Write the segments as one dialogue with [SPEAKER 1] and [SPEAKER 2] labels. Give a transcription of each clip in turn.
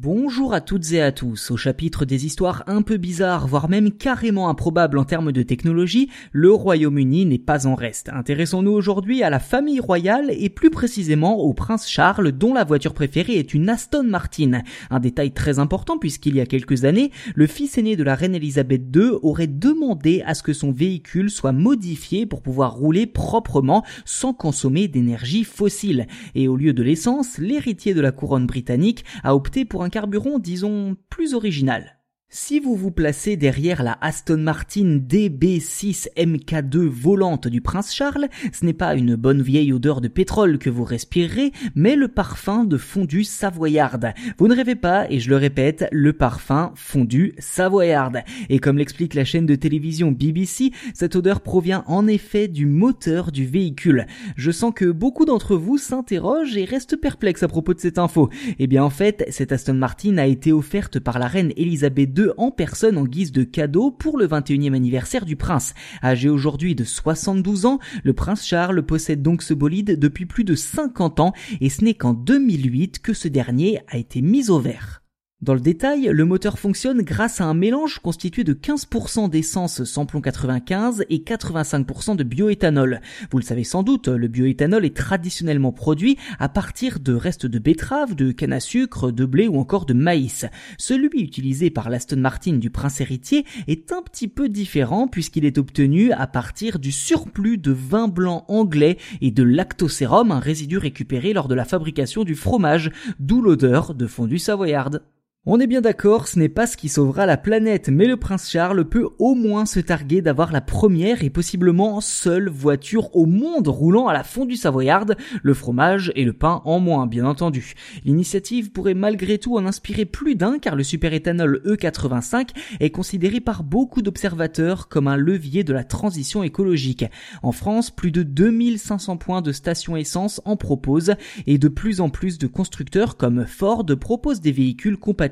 [SPEAKER 1] Bonjour à toutes et à tous. Au chapitre des histoires un peu bizarres, voire même carrément improbables en termes de technologie, le Royaume-Uni n'est pas en reste. Intéressons-nous aujourd'hui à la famille royale et plus précisément au prince Charles dont la voiture préférée est une Aston Martin. Un détail très important puisqu'il y a quelques années, le fils aîné de la reine Elisabeth II aurait demandé à ce que son véhicule soit modifié pour pouvoir rouler proprement sans consommer d'énergie fossile. Et au lieu de l'essence, l'héritier de la couronne britannique a opté pour un carburant, disons, plus original. Si vous vous placez derrière la Aston Martin DB6 MK2 volante du prince Charles, ce n'est pas une bonne vieille odeur de pétrole que vous respirerez, mais le parfum de fondu savoyarde. Vous ne rêvez pas, et je le répète, le parfum fondu savoyarde. Et comme l'explique la chaîne de télévision BBC, cette odeur provient en effet du moteur du véhicule. Je sens que beaucoup d'entre vous s'interrogent et restent perplexes à propos de cette info. Eh bien en fait, cette Aston Martin a été offerte par la reine Elisabeth en personne en guise de cadeau pour le 21e anniversaire du prince. Âgé aujourd'hui de 72 ans, le prince Charles possède donc ce bolide depuis plus de 50 ans et ce n'est qu'en 2008 que ce dernier a été mis au vert. Dans le détail, le moteur fonctionne grâce à un mélange constitué de 15% d'essence samplon 95 et 85% de bioéthanol. Vous le savez sans doute, le bioéthanol est traditionnellement produit à partir de restes de betterave, de canne à sucre, de blé ou encore de maïs. Celui utilisé par l'Aston Martin du prince héritier est un petit peu différent puisqu'il est obtenu à partir du surplus de vin blanc anglais et de lactosérum, un résidu récupéré lors de la fabrication du fromage, d'où l'odeur de fondu savoyarde. On est bien d'accord, ce n'est pas ce qui sauvera la planète, mais le prince Charles peut au moins se targuer d'avoir la première et possiblement seule voiture au monde roulant à la fondue savoyarde, le fromage et le pain en moins, bien entendu. L'initiative pourrait malgré tout en inspirer plus d'un car le superéthanol E85 est considéré par beaucoup d'observateurs comme un levier de la transition écologique. En France, plus de 2500 points de station essence en proposent et de plus en plus de constructeurs comme Ford proposent des véhicules compatibles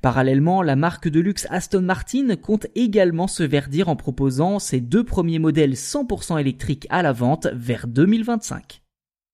[SPEAKER 1] Parallèlement, la marque de luxe Aston Martin compte également se verdir en proposant ses deux premiers modèles 100% électriques à la vente vers 2025.